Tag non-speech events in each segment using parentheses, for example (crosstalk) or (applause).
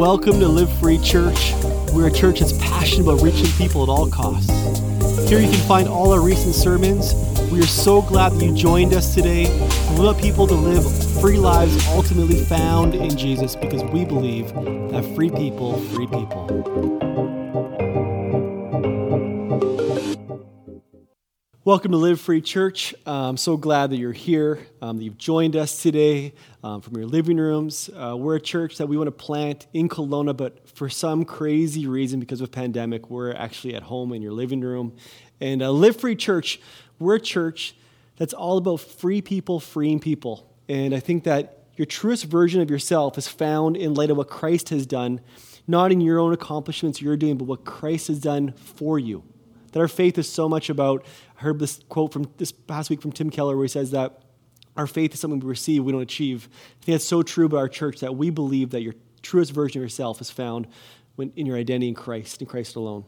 Welcome to Live Free Church. We're a church that's passionate about reaching people at all costs. Here you can find all our recent sermons. We are so glad that you joined us today. We want people to live free lives ultimately found in Jesus because we believe that free people, free people. Welcome to Live Free Church. Uh, I'm so glad that you're here, um, that you've joined us today um, from your living rooms. Uh, we're a church that we want to plant in Kelowna, but for some crazy reason, because of pandemic, we're actually at home in your living room. And uh, Live Free Church, we're a church that's all about free people, freeing people. And I think that your truest version of yourself is found in light of what Christ has done, not in your own accomplishments you're doing, but what Christ has done for you. That our faith is so much about I heard this quote from this past week from Tim Keller where he says that our faith is something we receive, we don't achieve. I think that's so true about our church that we believe that your truest version of yourself is found when, in your identity in Christ, in Christ alone.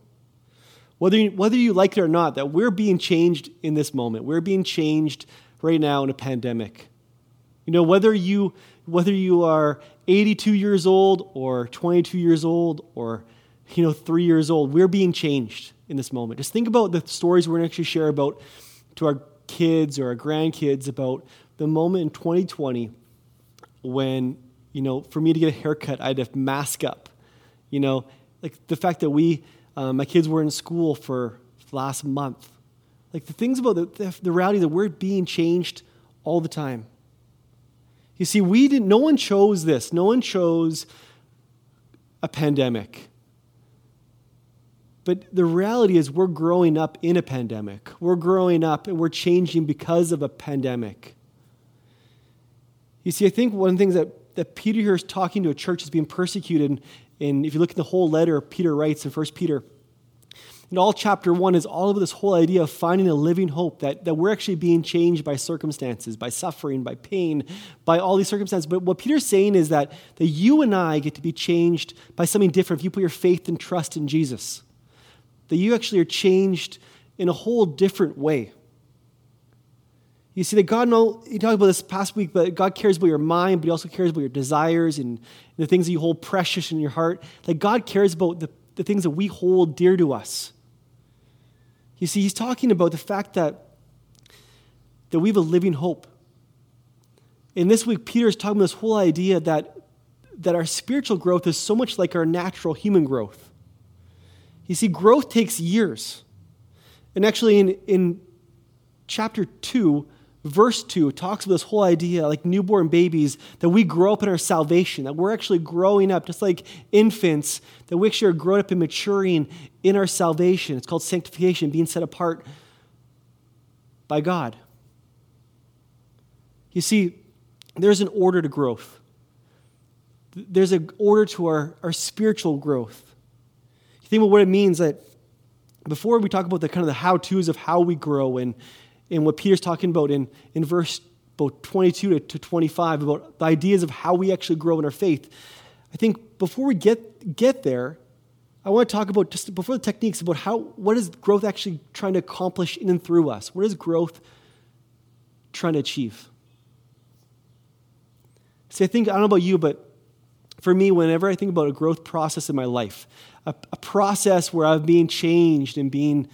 Whether you, whether you like it or not, that we're being changed in this moment. We're being changed right now in a pandemic. You know, whether you whether you are 82 years old or 22 years old or you know 3 years old, we're being changed in this moment. Just think about the stories we're going to actually share about to our kids or our grandkids about the moment in 2020 when, you know, for me to get a haircut, I had to mask up. You know, like the fact that we, um, my kids were in school for last month. Like the things about the, the, the reality that we're being changed all the time. You see, we didn't, no one chose this. No one chose a pandemic. But the reality is, we're growing up in a pandemic. We're growing up and we're changing because of a pandemic. You see, I think one of the things that, that Peter here is talking to a church that's being persecuted, and if you look at the whole letter Peter writes in 1 Peter, and all chapter one is all of this whole idea of finding a living hope that, that we're actually being changed by circumstances, by suffering, by pain, by all these circumstances. But what Peter's saying is that, that you and I get to be changed by something different if you put your faith and trust in Jesus that you actually are changed in a whole different way. You see that God, know, you talked about this past week, but God cares about your mind, but He also cares about your desires and the things that you hold precious in your heart. Like God cares about the, the things that we hold dear to us. You see, He's talking about the fact that, that we have a living hope. And this week, Peter is talking about this whole idea that, that our spiritual growth is so much like our natural human growth. You see, growth takes years. And actually, in, in chapter 2, verse 2, talks about this whole idea, like newborn babies, that we grow up in our salvation, that we're actually growing up, just like infants, that we actually are growing up and maturing in our salvation. It's called sanctification, being set apart by God. You see, there's an order to growth. There's an order to our, our spiritual growth think about what it means that before we talk about the kind of the how-tos of how we grow and, and what Peter's talking about in, in verse about 22 to, to 25 about the ideas of how we actually grow in our faith, I think before we get, get there, I want to talk about just before the techniques about how what is growth actually trying to accomplish in and through us? What is growth trying to achieve? See, I think I don't know about you, but for me, whenever I think about a growth process in my life, a, a process where I'm being changed and being,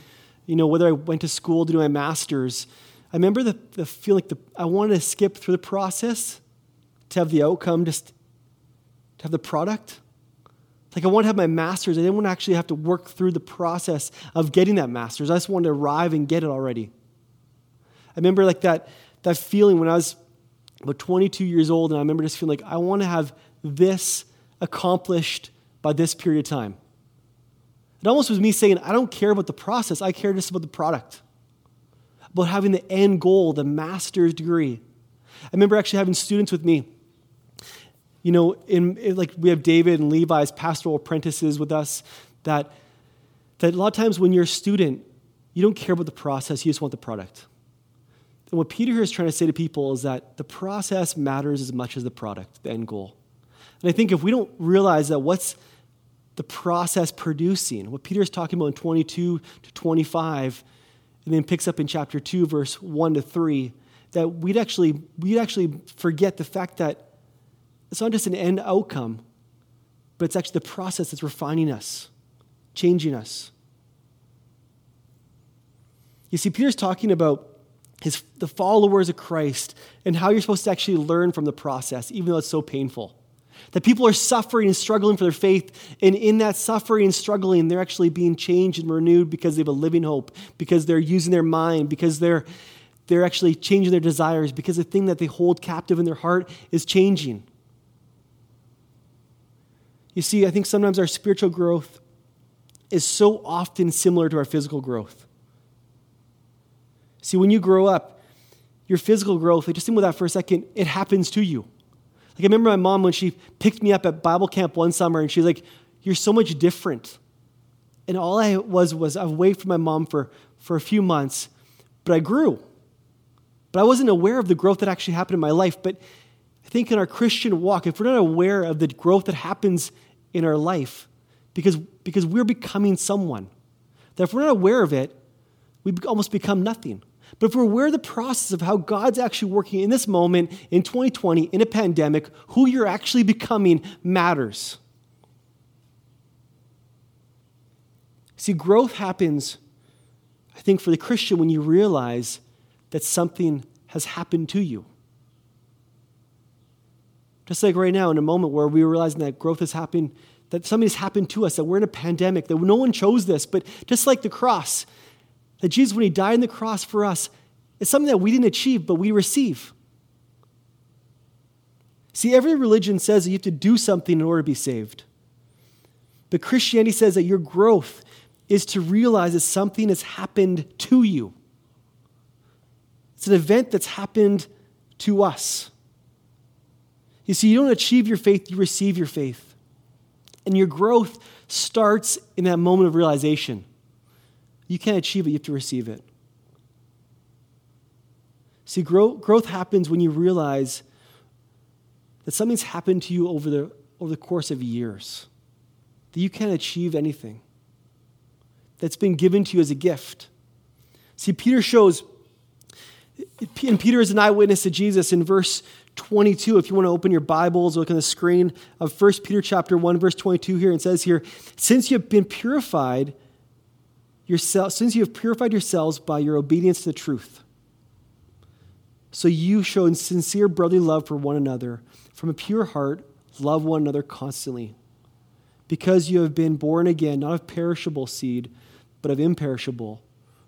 you know, whether I went to school to do my master's, I remember the, the feel like the, I wanted to skip through the process to have the outcome, just to have the product. Like I want to have my master's. I didn't want to actually have to work through the process of getting that master's. I just wanted to arrive and get it already. I remember like that, that feeling when I was about 22 years old, and I remember just feeling like I want to have this accomplished by this period of time. It almost was me saying, I don't care about the process, I care just about the product, about having the end goal, the master's degree. I remember actually having students with me. You know, in, in like we have David and Levi as pastoral apprentices with us. That that a lot of times when you're a student, you don't care about the process; you just want the product. And what Peter here is trying to say to people is that the process matters as much as the product, the end goal. And I think if we don't realize that what's the process producing, what Peter's talking about in 22 to 25, and then picks up in chapter 2, verse 1 to 3, that we'd actually, we'd actually forget the fact that it's not just an end outcome, but it's actually the process that's refining us, changing us. You see, Peter's talking about his, the followers of Christ and how you're supposed to actually learn from the process, even though it's so painful. That people are suffering and struggling for their faith, and in that suffering and struggling, they're actually being changed and renewed because they have a living hope, because they're using their mind, because they're, they're actually changing their desires, because the thing that they hold captive in their heart is changing. You see, I think sometimes our spiritual growth is so often similar to our physical growth. See, when you grow up, your physical growth, just think about that for a second, it happens to you. Like I remember my mom when she picked me up at Bible camp one summer and she's like, You're so much different. And all I was was I was away from my mom for, for a few months, but I grew. But I wasn't aware of the growth that actually happened in my life. But I think in our Christian walk, if we're not aware of the growth that happens in our life, because, because we're becoming someone, that if we're not aware of it, we almost become nothing. But if we're aware of the process of how God's actually working in this moment, in 2020, in a pandemic, who you're actually becoming matters. See, growth happens, I think, for the Christian when you realize that something has happened to you. Just like right now, in a moment where we're realizing that growth has happened, that something has happened to us, that we're in a pandemic, that no one chose this, but just like the cross, that Jesus, when he died on the cross for us, is something that we didn't achieve, but we receive. See, every religion says that you have to do something in order to be saved. But Christianity says that your growth is to realize that something has happened to you. It's an event that's happened to us. You see, you don't achieve your faith, you receive your faith. And your growth starts in that moment of realization. You can't achieve it, you have to receive it. See, growth, growth happens when you realize that something's happened to you over the, over the course of years, that you can't achieve anything, that's been given to you as a gift. See, Peter shows, and Peter is an eyewitness to Jesus in verse 22 if you want to open your bibles look on the screen of 1 peter chapter 1 verse 22 here and says here since you have been purified since you have purified yourselves by your obedience to the truth. So you show sincere brotherly love for one another. From a pure heart, love one another constantly. Because you have been born again, not of perishable seed, but of imperishable,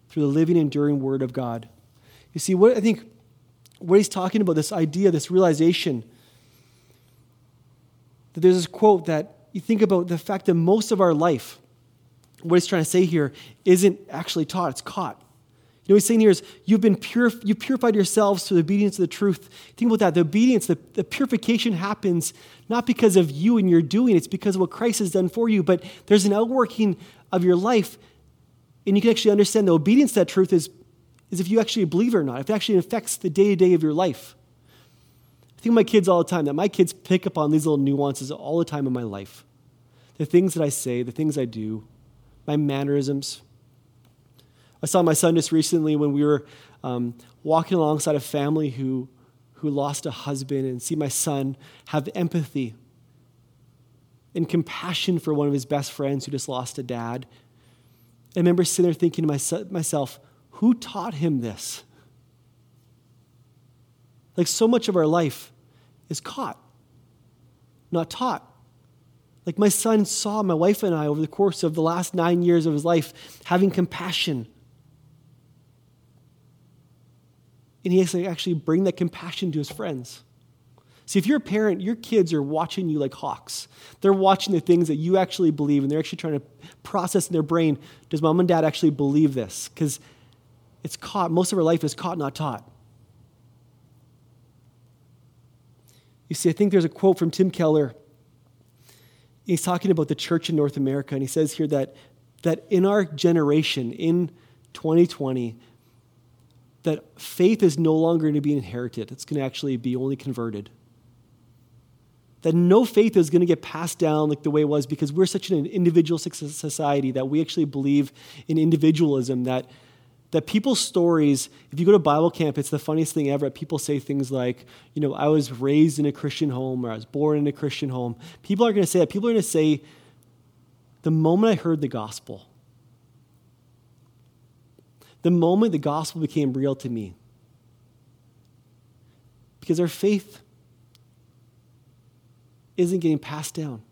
through the living, enduring word of God. You see, what I think what he's talking about, this idea, this realization, that there's this quote that you think about the fact that most of our life, what he's trying to say here isn't actually taught, it's caught. You know, what he's saying here is you've been pure, you purified yourselves through the obedience of the truth. Think about that. The obedience, the, the purification happens not because of you and your doing, it's because of what Christ has done for you. But there's an outworking of your life, and you can actually understand the obedience to that truth is, is if you actually believe it or not, if it actually affects the day to day of your life. I think of my kids all the time, that my kids pick up on these little nuances all the time in my life. The things that I say, the things I do, my mannerisms. I saw my son just recently when we were um, walking alongside a family who, who lost a husband and see my son have empathy and compassion for one of his best friends who just lost a dad. I remember sitting there thinking to myself, who taught him this? Like so much of our life is caught, not taught. Like my son saw my wife and I over the course of the last nine years of his life having compassion. And he has to actually bring that compassion to his friends. See, if you're a parent, your kids are watching you like hawks. They're watching the things that you actually believe, and they're actually trying to process in their brain does mom and dad actually believe this? Because it's caught, most of our life is caught, not taught. You see, I think there's a quote from Tim Keller he's talking about the church in North America, and he says here that, that in our generation, in 2020, that faith is no longer going to be inherited. It's going to actually be only converted. That no faith is going to get passed down like the way it was because we're such an individual society that we actually believe in individualism, that, that people's stories, if you go to Bible camp, it's the funniest thing ever. People say things like, you know, I was raised in a Christian home or I was born in a Christian home. People are going to say that. People are going to say, the moment I heard the gospel, the moment the gospel became real to me, because our faith isn't getting passed down.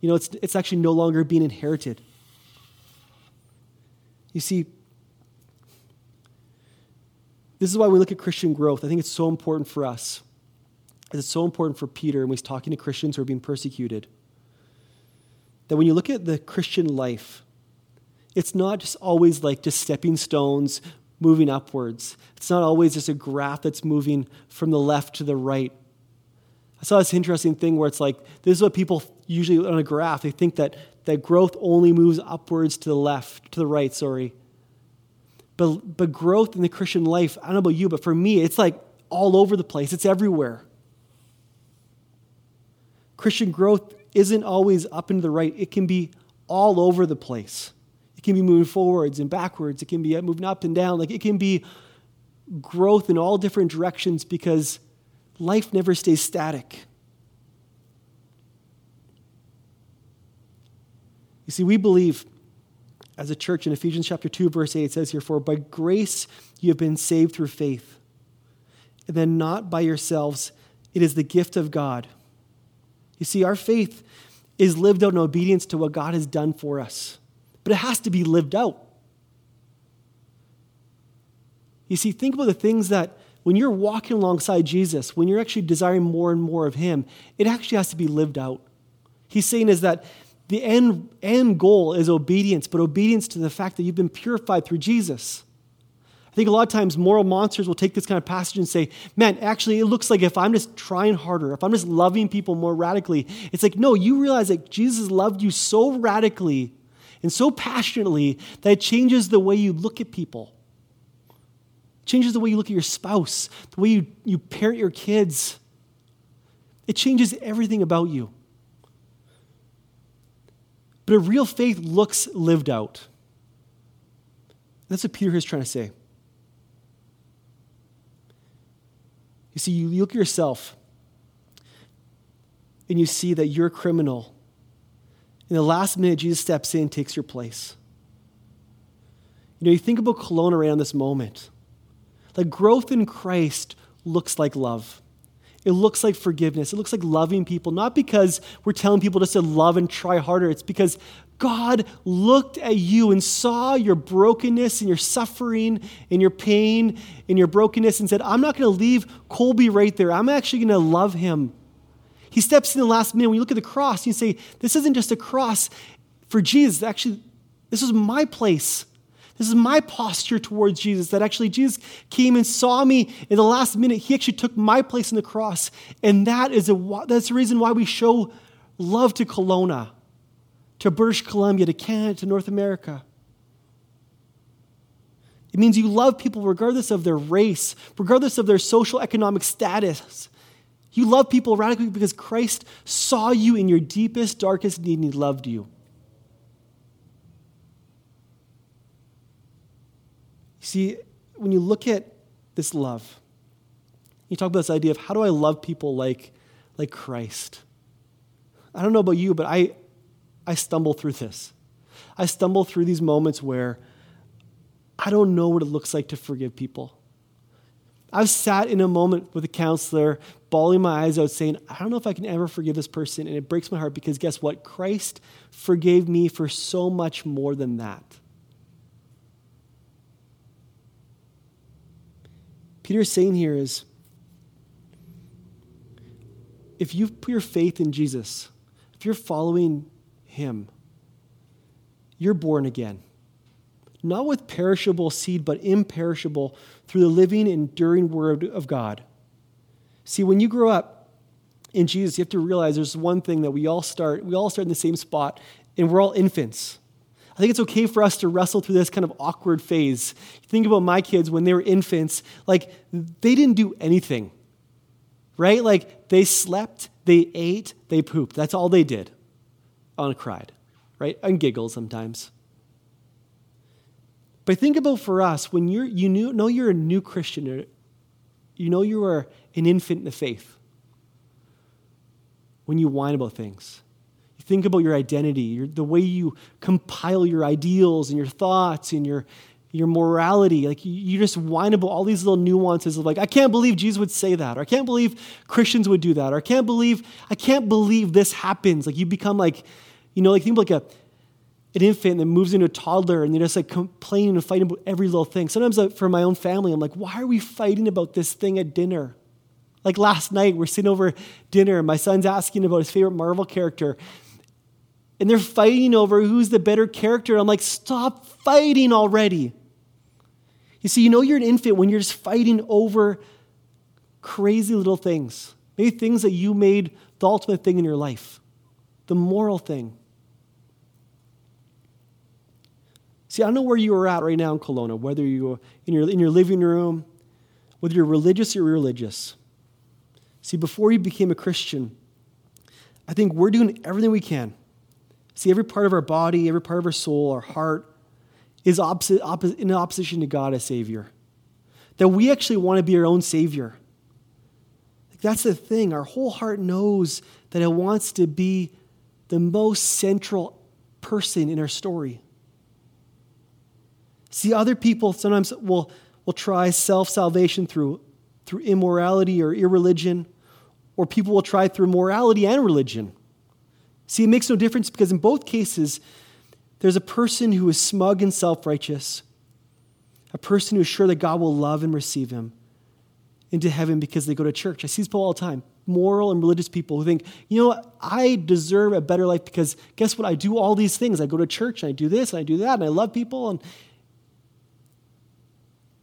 You know, it's, it's actually no longer being inherited. You see, this is why we look at Christian growth. I think it's so important for us. It's so important for Peter, and he's talking to Christians who are being persecuted. That when you look at the Christian life, it's not just always like just stepping stones moving upwards. It's not always just a graph that's moving from the left to the right. I saw this interesting thing where it's like, this is what people usually on a graph, they think that, that growth only moves upwards to the left, to the right, sorry. But, but growth in the Christian life, I don't know about you, but for me, it's like all over the place, it's everywhere. Christian growth isn't always up and to the right, it can be all over the place. It can be moving forwards and backwards, it can be moving up and down. Like it can be growth in all different directions because life never stays static. You see, we believe as a church in Ephesians chapter 2, verse 8, it says here, For by grace you have been saved through faith, and then not by yourselves. It is the gift of God. You see, our faith is lived out in obedience to what God has done for us, but it has to be lived out. You see, think about the things that when you're walking alongside Jesus, when you're actually desiring more and more of Him, it actually has to be lived out. He's saying is that the end, end goal is obedience, but obedience to the fact that you've been purified through Jesus. I think a lot of times moral monsters will take this kind of passage and say, man, actually, it looks like if I'm just trying harder, if I'm just loving people more radically, it's like, no, you realize that Jesus loved you so radically and so passionately that it changes the way you look at people. It changes the way you look at your spouse, the way you, you parent your kids. It changes everything about you. But a real faith looks lived out. That's what Peter is trying to say. You see, you look at yourself and you see that you're a criminal. In the last minute, Jesus steps in, and takes your place. You know, you think about Kelowna around this moment. Like growth in Christ looks like love. It looks like forgiveness. It looks like loving people, not because we're telling people just to love and try harder. It's because God looked at you and saw your brokenness and your suffering and your pain and your brokenness and said, I'm not going to leave Colby right there. I'm actually going to love him. He steps in the last minute. When you look at the cross, you say, This isn't just a cross for Jesus. Actually, this is my place. This is my posture towards Jesus that actually Jesus came and saw me in the last minute. He actually took my place in the cross. And that is a, that's the reason why we show love to Kelowna, to British Columbia, to Canada, to North America. It means you love people regardless of their race, regardless of their social economic status. You love people radically because Christ saw you in your deepest, darkest need and he loved you. See, when you look at this love, you talk about this idea of how do I love people like, like Christ? I don't know about you, but I, I stumble through this. I stumble through these moments where I don't know what it looks like to forgive people. I've sat in a moment with a counselor, bawling my eyes out, saying, I don't know if I can ever forgive this person. And it breaks my heart because guess what? Christ forgave me for so much more than that. Peter's saying here is if you put your faith in Jesus, if you're following him, you're born again. Not with perishable seed, but imperishable through the living, enduring word of God. See, when you grow up in Jesus, you have to realize there's one thing that we all start, we all start in the same spot, and we're all infants. I think it's okay for us to wrestle through this kind of awkward phase. Think about my kids when they were infants, like they didn't do anything, right? Like they slept, they ate, they pooped. That's all they did. On cried, right? And giggled sometimes. But think about for us, when you're, you know you're a new Christian, you know you are an infant in the faith. When you whine about things, think about your identity, your, the way you compile your ideals and your thoughts and your, your morality. Like you, just whine about all these little nuances of like, I can't believe Jesus would say that, or I can't believe Christians would do that, or I can't believe, I can't believe this happens. Like you become like, you know, like think like a an infant that moves into a toddler and they're just like complaining and fighting about every little thing. Sometimes uh, for my own family, I'm like, why are we fighting about this thing at dinner? Like last night, we're sitting over dinner and my son's asking about his favorite Marvel character. And they're fighting over who's the better character. I'm like, stop fighting already. You see, you know you're an infant when you're just fighting over crazy little things. Maybe things that you made the ultimate thing in your life, the moral thing. See, I don't know where you are at right now in Kelowna, whether you're in your, in your living room, whether you're religious or irreligious. See, before you became a Christian, I think we're doing everything we can. See, every part of our body, every part of our soul, our heart is opposite, opposite, in opposition to God as Savior. That we actually want to be our own Savior. That's the thing. Our whole heart knows that it wants to be the most central person in our story. See, other people sometimes will, will try self salvation through, through immorality or irreligion, or people will try through morality and religion. See, it makes no difference because in both cases, there's a person who is smug and self righteous, a person who is sure that God will love and receive him into heaven because they go to church. I see this all the time. Moral and religious people who think, you know what, I deserve a better life because guess what? I do all these things. I go to church and I do this and I do that and I love people and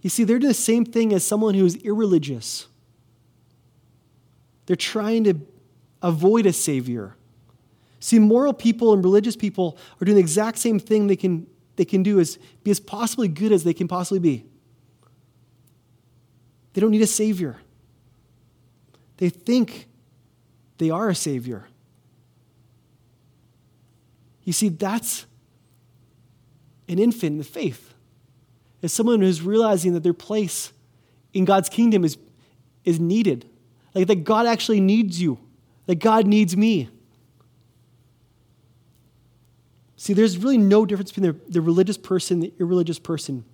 you see, they're doing the same thing as someone who is irreligious. They're trying to avoid a savior. See, moral people and religious people are doing the exact same thing they can, they can do as be as possibly good as they can possibly be. They don't need a savior. They think they are a savior. You see, that's an infant in the faith is someone who's realizing that their place in God's kingdom is, is needed. Like that God actually needs you, that God needs me. See, there's really no difference between the, the religious person and the irreligious person.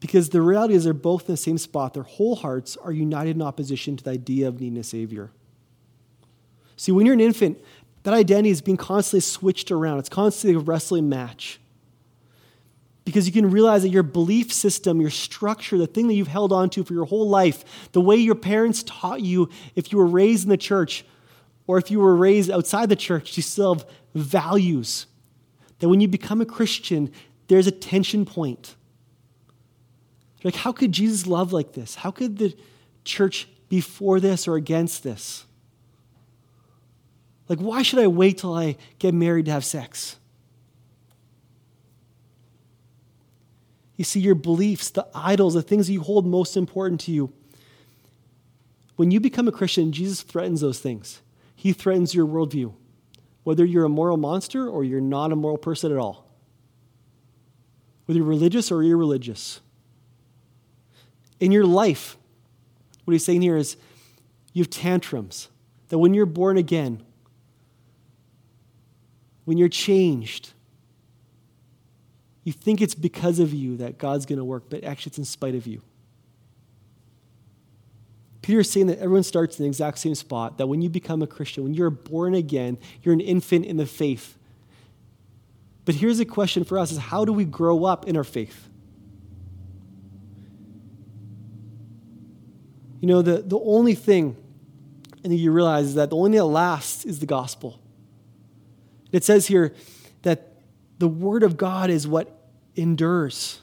Because the reality is they're both in the same spot. Their whole hearts are united in opposition to the idea of needing a Savior. See, when you're an infant, that identity is being constantly switched around. It's constantly a wrestling match because you can realize that your belief system, your structure, the thing that you've held on to for your whole life, the way your parents taught you if you were raised in the church or if you were raised outside the church, you still have values. That when you become a Christian, there's a tension point. Like, how could Jesus love like this? How could the church be for this or against this? Like, why should I wait till I get married to have sex? You see, your beliefs, the idols, the things you hold most important to you. When you become a Christian, Jesus threatens those things. He threatens your worldview, whether you're a moral monster or you're not a moral person at all, whether you're religious or irreligious. In your life, what he's saying here is you have tantrums. That when you're born again, when you're changed, you think it's because of you that God's going to work, but actually it's in spite of you. Peter is saying that everyone starts in the exact same spot, that when you become a Christian, when you're born again, you're an infant in the faith. But here's a question for us is how do we grow up in our faith? You know, the, the only thing, and you realize is that the only thing that lasts is the gospel. It says here that the word of God is what endures.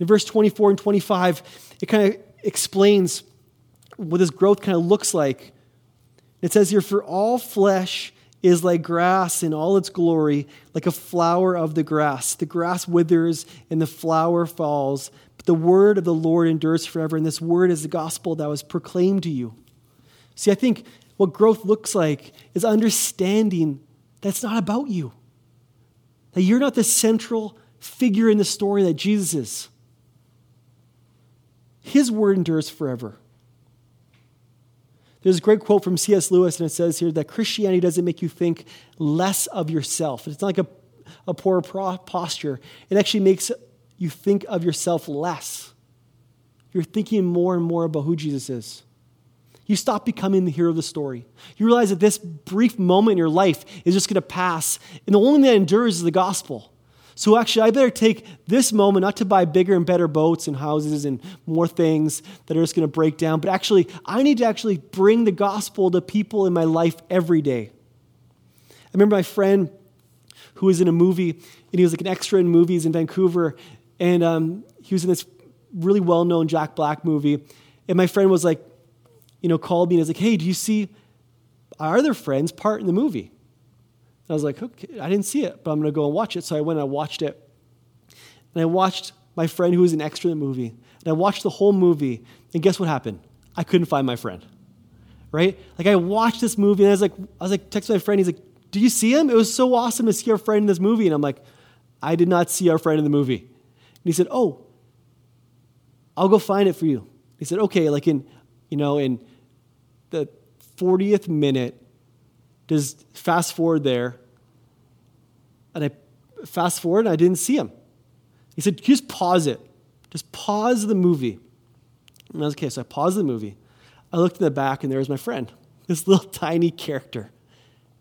In verse 24 and 25, it kind of explains what this growth kind of looks like. It says here, For all flesh is like grass in all its glory, like a flower of the grass. The grass withers and the flower falls, but the word of the Lord endures forever. And this word is the gospel that was proclaimed to you. See, I think what growth looks like is understanding that's not about you that you're not the central figure in the story that Jesus is. His word endures forever. There's a great quote from C.S. Lewis, and it says here that Christianity doesn't make you think less of yourself. It's not like a, a poor posture. It actually makes you think of yourself less. You're thinking more and more about who Jesus is. You stop becoming the hero of the story. You realize that this brief moment in your life is just going to pass, and the only thing that endures is the gospel. So actually, I better take this moment not to buy bigger and better boats and houses and more things that are just going to break down, but actually, I need to actually bring the gospel to people in my life every day. I remember my friend who was in a movie, and he was like an extra in movies in Vancouver, and um, he was in this really well known Jack Black movie. And my friend was like, you know, called me and was like, hey, do you see our other friends part in the movie? I was like, okay, I didn't see it, but I'm going to go and watch it. So I went and I watched it. And I watched my friend who was an extra in the movie. And I watched the whole movie. And guess what happened? I couldn't find my friend. Right? Like I watched this movie and I was like, I was like, texting my friend. He's like, do you see him? It was so awesome to see our friend in this movie. And I'm like, I did not see our friend in the movie. And he said, oh, I'll go find it for you. He said, okay, like in, you know, in the 40th minute, just fast forward there. And I fast forward and I didn't see him. He said, just pause it. Just pause the movie. And I was okay, so I paused the movie. I looked in the back and there was my friend, (laughs) this little tiny character,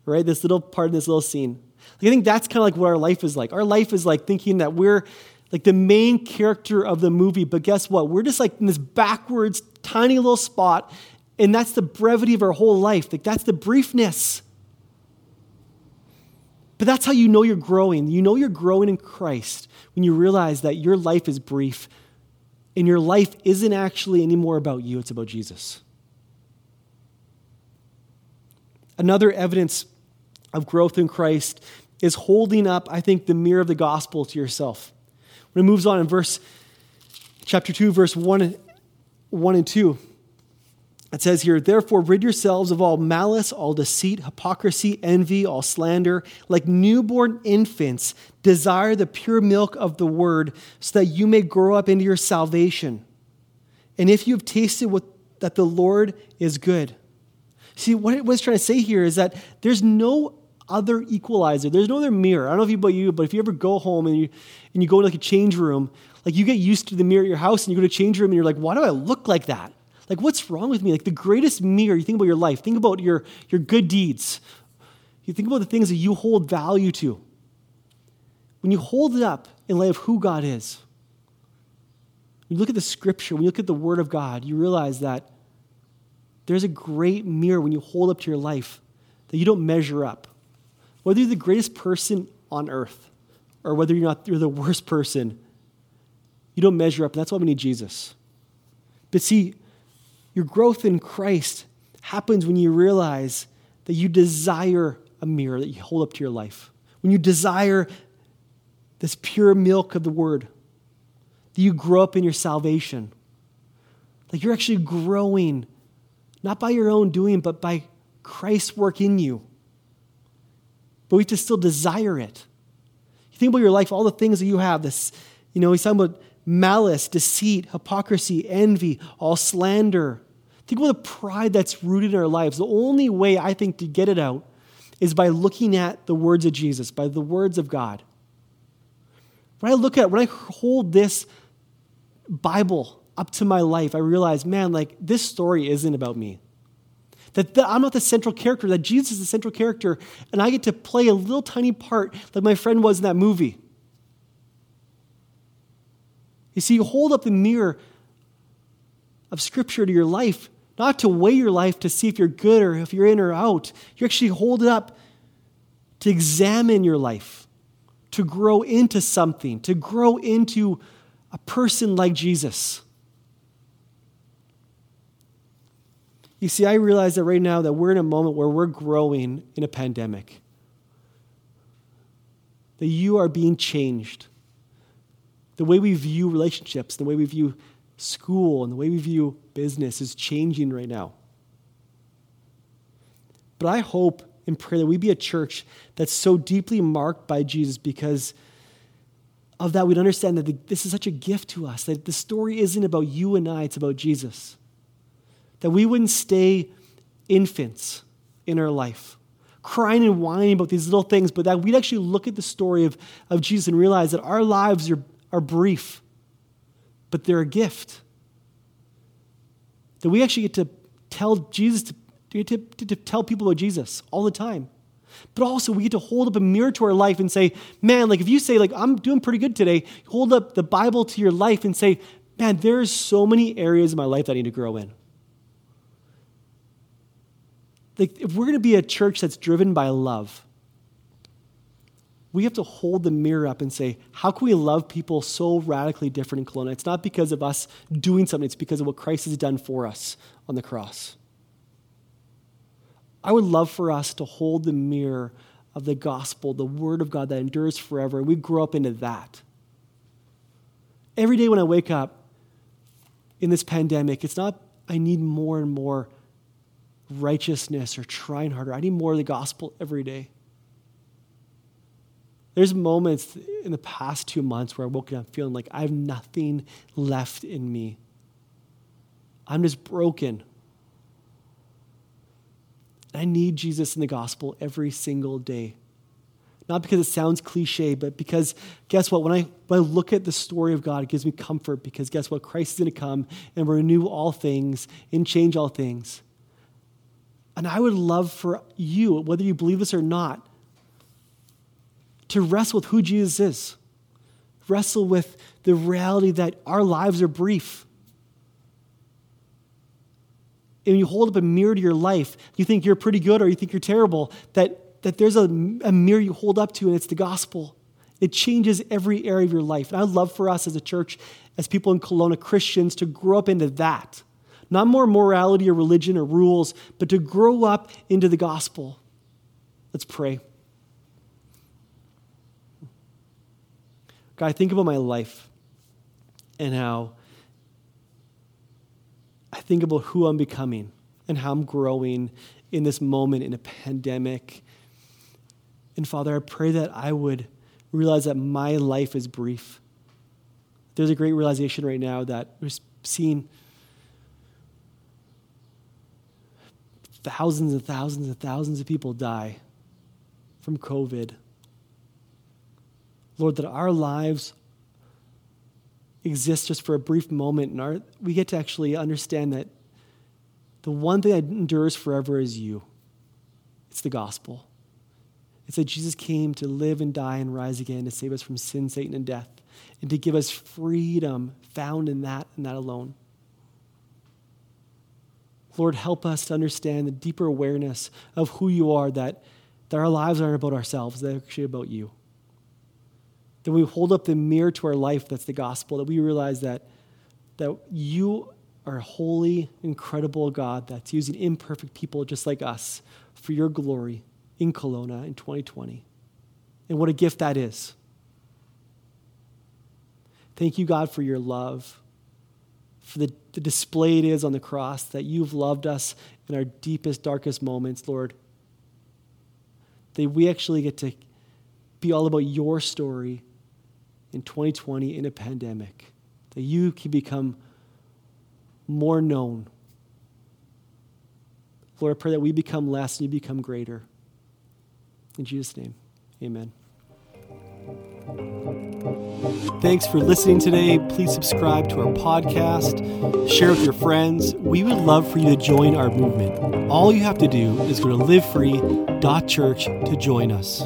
right? This little part in this little scene. Like, I think that's kind of like what our life is like. Our life is like thinking that we're like the main character of the movie, but guess what? We're just like in this backwards, tiny little spot, and that's the brevity of our whole life. Like, that's the briefness. But that's how you know you're growing. You know you're growing in Christ when you realize that your life is brief and your life isn't actually anymore about you, it's about Jesus. Another evidence of growth in Christ is holding up, I think, the mirror of the gospel to yourself. When it moves on in verse chapter 2, verse 1, 1 and 2, it says here, therefore, rid yourselves of all malice, all deceit, hypocrisy, envy, all slander. Like newborn infants, desire the pure milk of the word, so that you may grow up into your salvation. And if you have tasted what, that the Lord is good. See, what it was trying to say here is that there's no other equalizer. There's no other mirror. I don't know if you about you, but if you ever go home and you and you go into like a change room, like you get used to the mirror at your house and you go to change room and you're like, why do I look like that? Like, what's wrong with me? Like, the greatest mirror, you think about your life, think about your, your good deeds. You think about the things that you hold value to. When you hold it up in light of who God is, when you look at the scripture, when you look at the word of God, you realize that there's a great mirror when you hold up to your life that you don't measure up. Whether you're the greatest person on earth or whether you're not you're the worst person, you don't measure up. And that's why we need Jesus. But see, your growth in Christ happens when you realize that you desire a mirror that you hold up to your life. When you desire this pure milk of the word, that you grow up in your salvation. That you're actually growing, not by your own doing, but by Christ's work in you. But we have to still desire it. You think about your life, all the things that you have, this, you know, he's talking about malice, deceit, hypocrisy, envy, all slander, Think about the pride that's rooted in our lives. The only way I think to get it out is by looking at the words of Jesus, by the words of God. When I look at, when I hold this Bible up to my life, I realize, man, like this story isn't about me. That, that I'm not the central character, that Jesus is the central character, and I get to play a little tiny part like my friend was in that movie. You see, you hold up the mirror of Scripture to your life, not to weigh your life to see if you're good or if you're in or out. You actually hold it up to examine your life, to grow into something, to grow into a person like Jesus. You see, I realize that right now that we're in a moment where we're growing in a pandemic. That you are being changed. The way we view relationships, the way we view school and the way we view business is changing right now. But I hope and pray that we be a church that's so deeply marked by Jesus because of that, we'd understand that the, this is such a gift to us, that the story isn't about you and I, it's about Jesus. That we wouldn't stay infants in our life, crying and whining about these little things, but that we'd actually look at the story of, of Jesus and realize that our lives are, are brief, but they're a gift. That we actually get to tell Jesus, to, to, to, to tell people about Jesus all the time. But also, we get to hold up a mirror to our life and say, man, like if you say, like, I'm doing pretty good today, hold up the Bible to your life and say, man, there's so many areas of my life that I need to grow in. Like, if we're going to be a church that's driven by love, we have to hold the mirror up and say, how can we love people so radically different in Kelowna? It's not because of us doing something, it's because of what Christ has done for us on the cross. I would love for us to hold the mirror of the gospel, the word of God that endures forever, and we grow up into that. Every day when I wake up in this pandemic, it's not, I need more and more righteousness or trying harder. I need more of the gospel every day. There's moments in the past two months where I woke up feeling like I have nothing left in me. I'm just broken. I need Jesus in the gospel every single day. Not because it sounds cliche, but because guess what? When I, when I look at the story of God, it gives me comfort because guess what? Christ is going to come and renew all things and change all things. And I would love for you, whether you believe this or not, to wrestle with who Jesus is. Wrestle with the reality that our lives are brief and you hold up a mirror to your life, you think you're pretty good or you think you're terrible, that, that there's a, a mirror you hold up to and it's the gospel. It changes every area of your life. And I'd love for us as a church, as people in Kelowna, Christians, to grow up into that. Not more morality or religion or rules, but to grow up into the gospel. Let's pray. God, I think about my life and how I think about who I'm becoming and how I'm growing in this moment in a pandemic. And Father, I pray that I would realize that my life is brief. There's a great realization right now that we're seeing thousands and thousands and thousands of people die from COVID. Lord, that our lives exist just for a brief moment, and our, we get to actually understand that the one thing that endures forever is you. It's the gospel. It's that Jesus came to live and die and rise again to save us from sin, Satan, and death, and to give us freedom found in that and that alone. Lord, help us to understand the deeper awareness of who you are, that, that our lives aren't about ourselves, they're actually about you that we hold up the mirror to our life that's the gospel, that we realize that, that you are a holy, incredible God that's using imperfect people just like us for your glory in Kelowna in 2020. And what a gift that is. Thank you, God, for your love, for the, the display it is on the cross, that you've loved us in our deepest, darkest moments, Lord. That we actually get to be all about your story in 2020 in a pandemic, that you can become more known. Lord, I pray that we become less and you become greater. In Jesus' name, amen. Thanks for listening today. Please subscribe to our podcast, share with your friends. We would love for you to join our movement. All you have to do is go to livefree.church to join us.